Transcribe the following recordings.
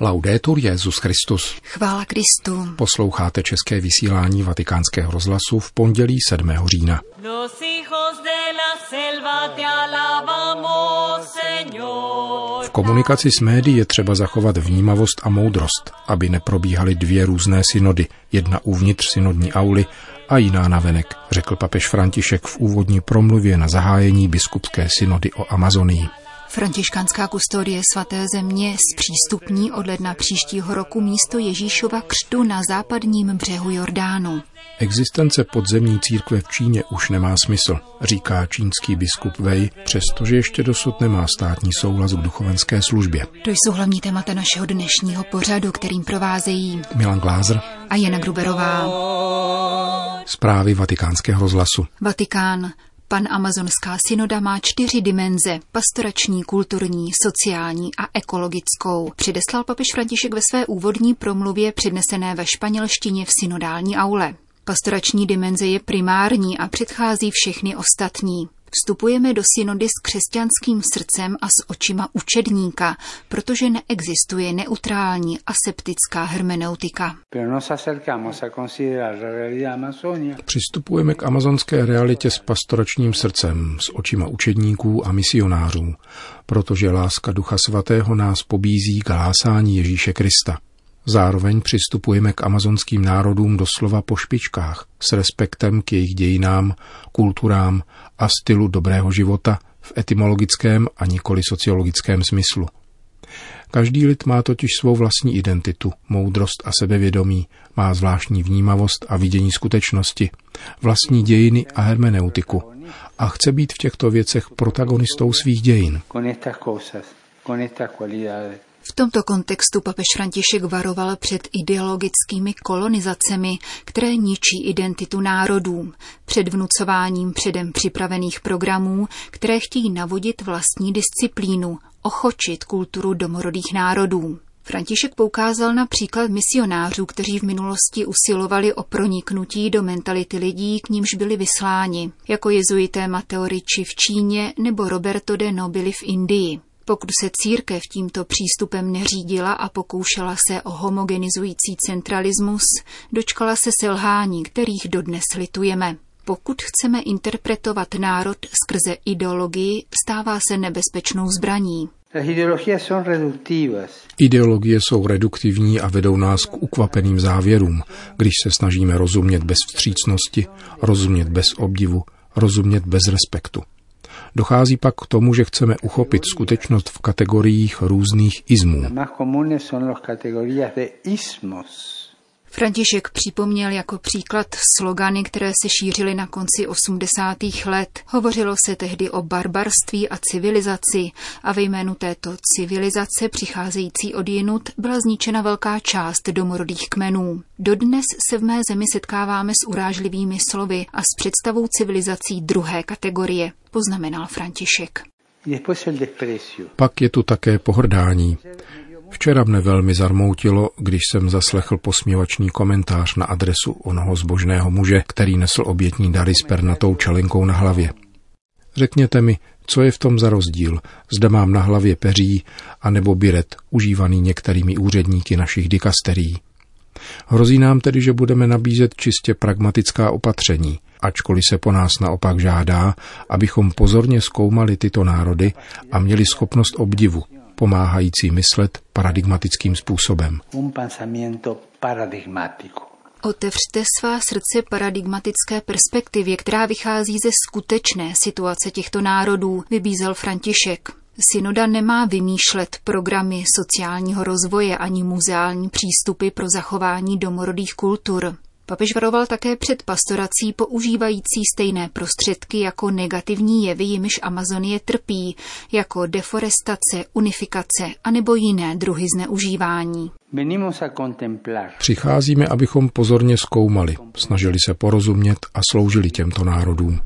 Laudetur Jezus Christus. Chvála Kristu. Posloucháte české vysílání Vatikánského rozhlasu v pondělí 7. října. V komunikaci s médií je třeba zachovat vnímavost a moudrost, aby neprobíhaly dvě různé synody, jedna uvnitř synodní auly a jiná navenek, řekl papež František v úvodní promluvě na zahájení biskupské synody o Amazonii. Františkanská kustodie svaté země zpřístupní od ledna příštího roku místo Ježíšova křtu na západním břehu Jordánu. Existence podzemní církve v Číně už nemá smysl, říká čínský biskup Wei, přestože ještě dosud nemá státní souhlas k duchovenské službě. To jsou hlavní témata našeho dnešního pořadu, kterým provázejí Milan Glázer a Jana Gruberová. Zprávy vatikánského rozhlasu. Vatikán. Pan Amazonská synoda má čtyři dimenze – pastorační, kulturní, sociální a ekologickou. Předeslal papež František ve své úvodní promluvě přednesené ve španělštině v synodální aule. Pastorační dimenze je primární a předchází všechny ostatní. Vstupujeme do synody s křesťanským srdcem a s očima učedníka, protože neexistuje neutrální aseptická hermeneutika. Přistupujeme k amazonské realitě s pastoračním srdcem, s očima učedníků a misionářů, protože láska Ducha Svatého nás pobízí k hlásání Ježíše Krista. Zároveň přistupujeme k amazonským národům doslova po špičkách, s respektem k jejich dějinám, kulturám a stylu dobrého života v etymologickém a nikoli sociologickém smyslu. Každý lid má totiž svou vlastní identitu, moudrost a sebevědomí, má zvláštní vnímavost a vidění skutečnosti, vlastní dějiny a hermeneutiku a chce být v těchto věcech protagonistou svých dějin. V tomto kontextu papež František varoval před ideologickými kolonizacemi, které ničí identitu národů, před vnucováním předem připravených programů, které chtějí navodit vlastní disciplínu, ochočit kulturu domorodých národů. František poukázal na příklad misionářů, kteří v minulosti usilovali o proniknutí do mentality lidí, k nímž byli vysláni, jako jezuité Mateo Ricci v Číně nebo Roberto de Nobili v Indii. Pokud se církev tímto přístupem neřídila a pokoušela se o homogenizující centralismus, dočkala se selhání, kterých dodnes litujeme. Pokud chceme interpretovat národ skrze ideologii, stává se nebezpečnou zbraní. Ideologie jsou reduktivní a vedou nás k ukvapeným závěrům, když se snažíme rozumět bez vstřícnosti, rozumět bez obdivu, rozumět bez respektu. Dochází pak k tomu, že chceme uchopit skutečnost v kategoriích různých izmů. František připomněl jako příklad slogany, které se šířily na konci 80. let. Hovořilo se tehdy o barbarství a civilizaci a ve jménu této civilizace přicházející od jinut byla zničena velká část domorodých kmenů. Dodnes se v mé zemi setkáváme s urážlivými slovy a s představou civilizací druhé kategorie, poznamenal František. Pak je tu také pohrdání. Včera mne velmi zarmoutilo, když jsem zaslechl posměvačný komentář na adresu onoho zbožného muže, který nesl obětní dary s pernatou čelenkou na hlavě. Řekněte mi, co je v tom za rozdíl, zda mám na hlavě peří, anebo biret, užívaný některými úředníky našich dikasterií. Hrozí nám tedy, že budeme nabízet čistě pragmatická opatření, ačkoliv se po nás naopak žádá, abychom pozorně zkoumali tyto národy a měli schopnost obdivu, pomáhající myslet paradigmatickým způsobem. Otevřte svá srdce paradigmatické perspektivě, která vychází ze skutečné situace těchto národů, vybízel František. Synoda nemá vymýšlet programy sociálního rozvoje ani muzeální přístupy pro zachování domorodých kultur. Papež varoval také před pastorací používající stejné prostředky jako negativní jevy, jimiž Amazonie trpí, jako deforestace, unifikace anebo jiné druhy zneužívání. Přicházíme, abychom pozorně zkoumali, snažili se porozumět a sloužili těmto národům.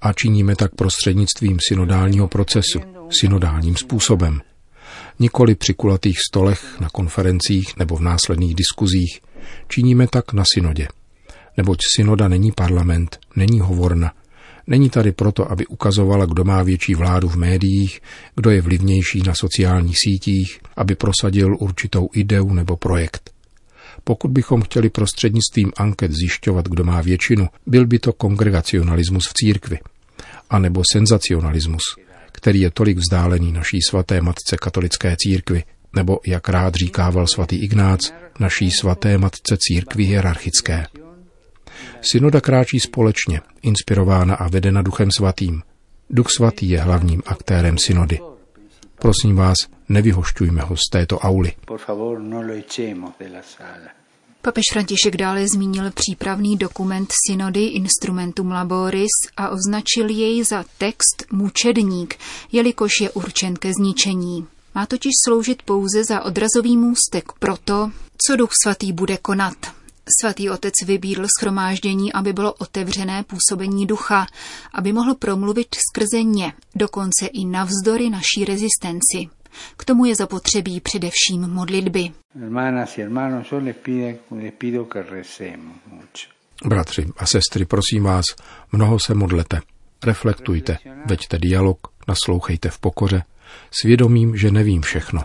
A činíme tak prostřednictvím synodálního procesu, synodálním způsobem. Nikoli při kulatých stolech, na konferencích nebo v následných diskuzích. Činíme tak na synodě neboť synoda není parlament, není hovorna, Není tady proto, aby ukazovala, kdo má větší vládu v médiích, kdo je vlivnější na sociálních sítích, aby prosadil určitou ideu nebo projekt. Pokud bychom chtěli prostřednictvím anket zjišťovat, kdo má většinu, byl by to kongregacionalismus v církvi, anebo senzacionalismus, který je tolik vzdálený naší svaté matce katolické církvi, nebo, jak rád říkával svatý Ignác, naší svaté matce církvi hierarchické. Synoda kráčí společně, inspirována a vedena Duchem Svatým. Duch Svatý je hlavním aktérem synody. Prosím vás, nevyhošťujme ho z této auly. No Papež František dále zmínil přípravný dokument synody Instrumentum Laboris a označil jej za text mučedník, jelikož je určen ke zničení. Má totiž sloužit pouze za odrazový můstek pro to, co Duch Svatý bude konat. Svatý otec vybídl schromáždění, aby bylo otevřené působení ducha, aby mohl promluvit skrze ně, dokonce i navzdory naší rezistenci. K tomu je zapotřebí především modlitby. Bratři a sestry, prosím vás, mnoho se modlete, reflektujte, veďte dialog, naslouchejte v pokoře, svědomím, že nevím všechno.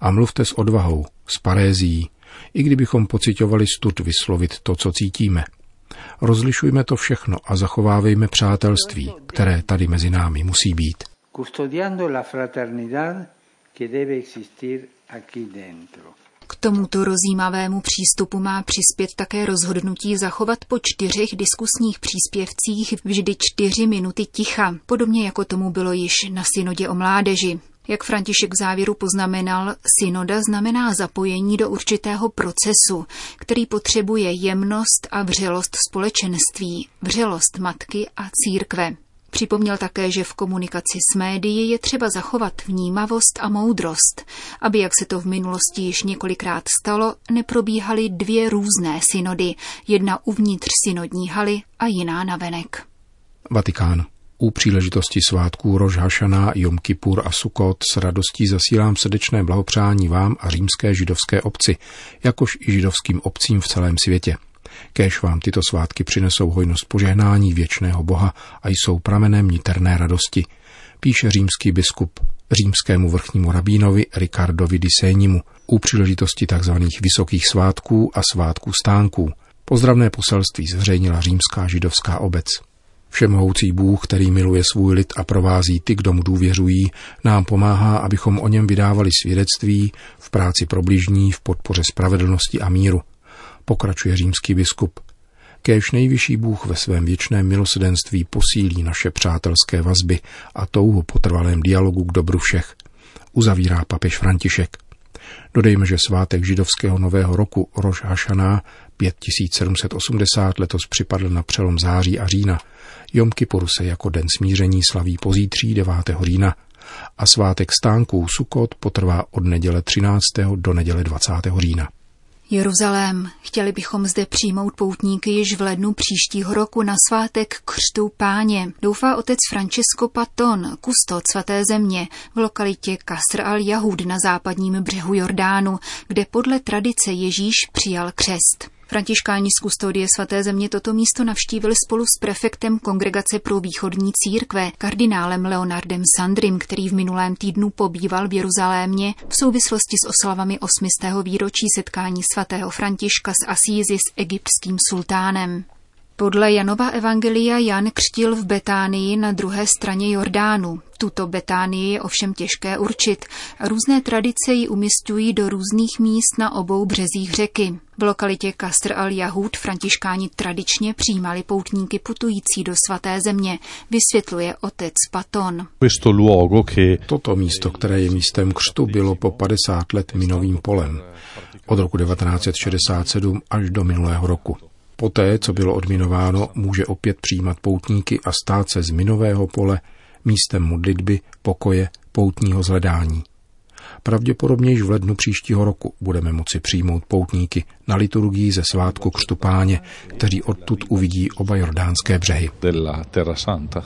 A mluvte s odvahou, s parézií, i kdybychom pocitovali stud vyslovit to, co cítíme. Rozlišujme to všechno a zachovávejme přátelství, které tady mezi námi musí být. K tomuto rozjímavému přístupu má přispět také rozhodnutí zachovat po čtyřech diskusních příspěvcích vždy čtyři minuty ticha, podobně jako tomu bylo již na synodě o mládeži. Jak František v závěru poznamenal, synoda znamená zapojení do určitého procesu, který potřebuje jemnost a vřelost společenství, vřelost matky a církve. Připomněl také, že v komunikaci s médií je třeba zachovat vnímavost a moudrost, aby, jak se to v minulosti již několikrát stalo, neprobíhaly dvě různé synody, jedna uvnitř synodní haly a jiná navenek. Vatikán. U příležitosti svátků Rož Hašana, Jom Kippur a Sukot s radostí zasílám srdečné blahopřání vám a římské židovské obci, jakož i židovským obcím v celém světě. Kéž vám tyto svátky přinesou hojnost požehnání věčného Boha a jsou pramenem niterné radosti, píše římský biskup římskému vrchnímu rabínovi Ricardovi di Sénimu u příležitosti tzv. vysokých svátků a svátků stánků. Pozdravné poselství zřejnila římská židovská obec. Všemohoucí Bůh, který miluje svůj lid a provází ty, kdo mu důvěřují, nám pomáhá, abychom o něm vydávali svědectví v práci pro bližní, v podpoře spravedlnosti a míru. Pokračuje římský biskup. Kéž nejvyšší Bůh ve svém věčném milosedenství posílí naše přátelské vazby a touhu po trvalém dialogu k dobru všech. Uzavírá papež František. Dodejme, že svátek židovského nového roku Roš Hašaná 5780 letos připadl na přelom září a října. Jom Kippur se jako den smíření slaví pozítří 9. října a svátek stánků Sukot potrvá od neděle 13. do neděle 20. října. Jeruzalém. Chtěli bychom zde přijmout poutníky již v lednu příštího roku na svátek křtu páně. Doufá otec Francesco Paton, kustod svaté země, v lokalitě Kasr al-Jahud na západním břehu Jordánu, kde podle tradice Ježíš přijal křest. Františkáni z kustodie svaté země toto místo navštívili spolu s prefektem Kongregace pro východní církve, kardinálem Leonardem Sandrim, který v minulém týdnu pobýval v Jeruzalémě v souvislosti s oslavami 8. výročí setkání svatého Františka s Asízy s egyptským sultánem. Podle Janova evangelia Jan křtil v Betánii na druhé straně Jordánu. Tuto Betánii je ovšem těžké určit. Různé tradice ji umistují do různých míst na obou březích řeky. V lokalitě Kasr al-Jahud františkáni tradičně přijímali poutníky putující do svaté země, vysvětluje otec Paton. Toto místo, které je místem křtu, bylo po 50 let minovým polem. Od roku 1967 až do minulého roku. Poté, co bylo odminováno, může opět přijímat poutníky a stát se z minového pole místem modlitby, pokoje, poutního zhledání. Pravděpodobně již v lednu příštího roku budeme moci přijmout poutníky na liturgii ze svátku Křtu Páně, kteří odtud uvidí oba jordánské břehy.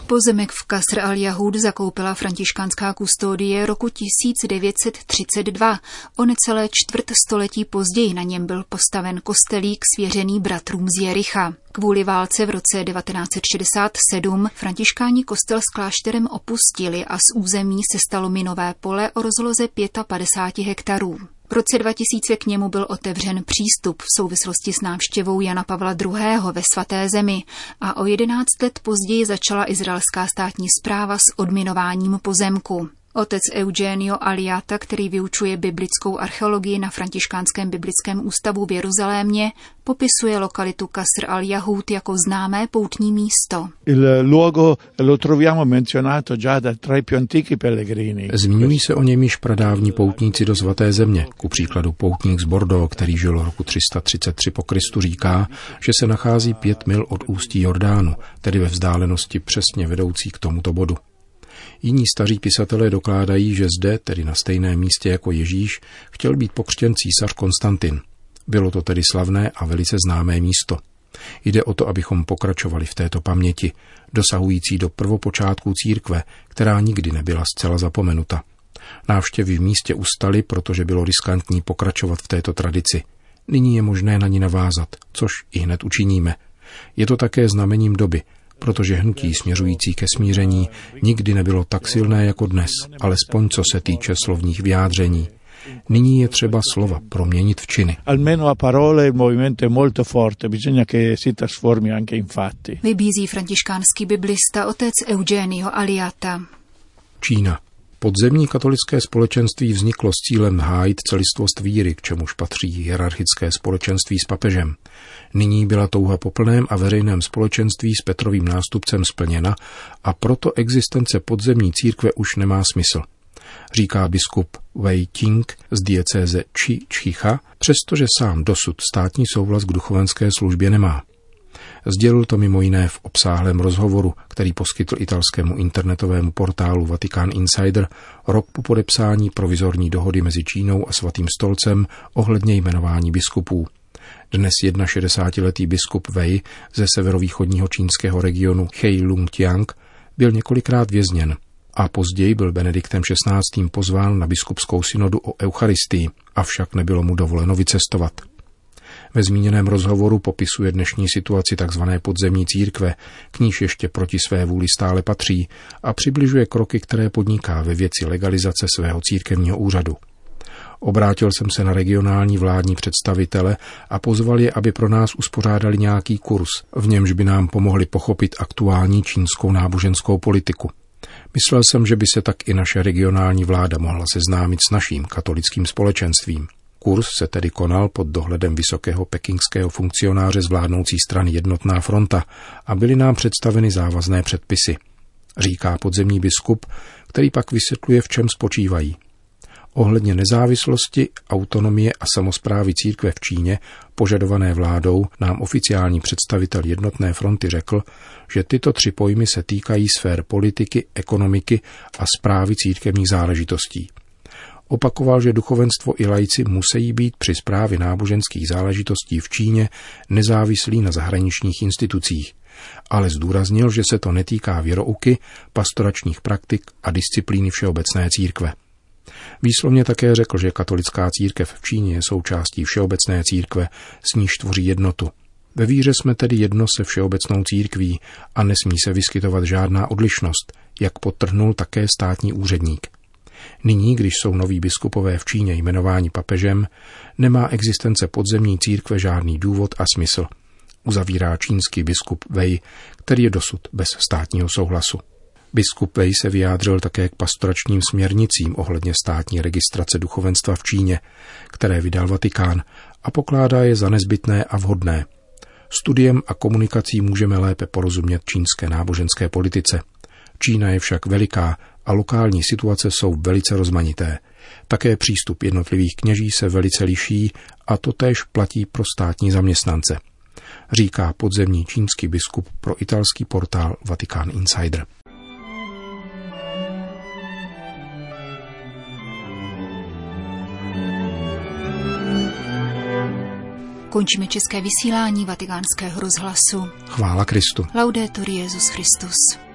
Pozemek v Kasr al-Jahud zakoupila františkánská kustodie roku 1932. O necelé čtvrt století později na něm byl postaven kostelík svěřený bratrům z Jericha. Kvůli válce v roce 1967 františkáni kostel s klášterem opustili a z území se stalo minové pole o rozloze 55 hektarů. V roce 2000 k němu byl otevřen přístup v souvislosti s návštěvou Jana Pavla II. ve svaté zemi a o 11 let později začala izraelská státní zpráva s odminováním pozemku. Otec Eugenio Aliata, který vyučuje biblickou archeologii na Františkánském biblickém ústavu v Jeruzalémě, popisuje lokalitu Kasr al-Yahud jako známé poutní místo. Zmiňují se o něm již pradávní poutníci do svaté země. Ku příkladu poutník z Bordeaux, který žil roku 333 po Kristu, říká, že se nachází pět mil od ústí Jordánu, tedy ve vzdálenosti přesně vedoucí k tomuto bodu. Jiní staří pisatelé dokládají, že zde, tedy na stejném místě jako Ježíš, chtěl být pokřtěn císař Konstantin. Bylo to tedy slavné a velice známé místo. Jde o to, abychom pokračovali v této paměti, dosahující do prvopočátku církve, která nikdy nebyla zcela zapomenuta. Návštěvy v místě ustaly, protože bylo riskantní pokračovat v této tradici. Nyní je možné na ní navázat, což i hned učiníme. Je to také znamením doby, protože hnutí směřující ke smíření nikdy nebylo tak silné jako dnes, alespoň co se týče slovních vyjádření. Nyní je třeba slova proměnit v činy. Almeno a parole il movimento è molto forte, bisogna che si trasformi anche in fatti. Vybízí františkánský biblista otec Eugenio Aliata. Čína. Podzemní katolické společenství vzniklo s cílem hájit celistvost víry, k čemuž patří hierarchické společenství s papežem. Nyní byla touha po plném a veřejném společenství s Petrovým nástupcem splněna a proto existence podzemní církve už nemá smysl. Říká biskup Wei Ting z diecéze Chi Chicha, přestože sám dosud státní souhlas k duchovenské službě nemá. Sdělil to mimo jiné v obsáhlém rozhovoru, který poskytl italskému internetovému portálu Vatikán Insider rok po podepsání provizorní dohody mezi Čínou a Svatým stolcem ohledně jmenování biskupů. Dnes 61-letý biskup Wei ze severovýchodního čínského regionu Heilongjiang byl několikrát vězněn a později byl Benediktem XVI. pozván na biskupskou synodu o Eucharistii, avšak nebylo mu dovoleno vycestovat. Ve zmíněném rozhovoru popisuje dnešní situaci tzv. podzemní církve, k níž ještě proti své vůli stále patří a přibližuje kroky, které podniká ve věci legalizace svého církevního úřadu. Obrátil jsem se na regionální vládní představitele a pozval je, aby pro nás uspořádali nějaký kurz, v němž by nám pomohli pochopit aktuální čínskou náboženskou politiku. Myslel jsem, že by se tak i naše regionální vláda mohla seznámit s naším katolickým společenstvím. Kurs se tedy konal pod dohledem vysokého pekingského funkcionáře z vládnoucí strany Jednotná fronta a byly nám představeny závazné předpisy. Říká podzemní biskup, který pak vysvětluje, v čem spočívají. Ohledně nezávislosti, autonomie a samozprávy církve v Číně, požadované vládou, nám oficiální představitel Jednotné fronty řekl, že tyto tři pojmy se týkají sfér politiky, ekonomiky a zprávy církevních záležitostí. Opakoval, že duchovenstvo i lajci musí být při zprávě náboženských záležitostí v Číně nezávislí na zahraničních institucích, ale zdůraznil, že se to netýká věrouky, pastoračních praktik a disciplíny všeobecné církve. Výslovně také řekl, že katolická církev v Číně je součástí všeobecné církve, s níž tvoří jednotu. Ve víře jsme tedy jedno se všeobecnou církví a nesmí se vyskytovat žádná odlišnost, jak potrhnul také státní úředník. Nyní, když jsou noví biskupové v Číně jmenováni papežem, nemá existence podzemní církve žádný důvod a smysl, uzavírá čínský biskup Wei, který je dosud bez státního souhlasu. Biskup Wei se vyjádřil také k pastoračním směrnicím ohledně státní registrace duchovenstva v Číně, které vydal Vatikán a pokládá je za nezbytné a vhodné. Studiem a komunikací můžeme lépe porozumět čínské náboženské politice. Čína je však veliká a lokální situace jsou velice rozmanité. Také přístup jednotlivých kněží se velice liší a to též platí pro státní zaměstnance, říká podzemní čínský biskup pro italský portál Vatikán Insider. Končíme české vysílání vatikánského rozhlasu. Chvála Kristu. Laudetur Jezus Christus.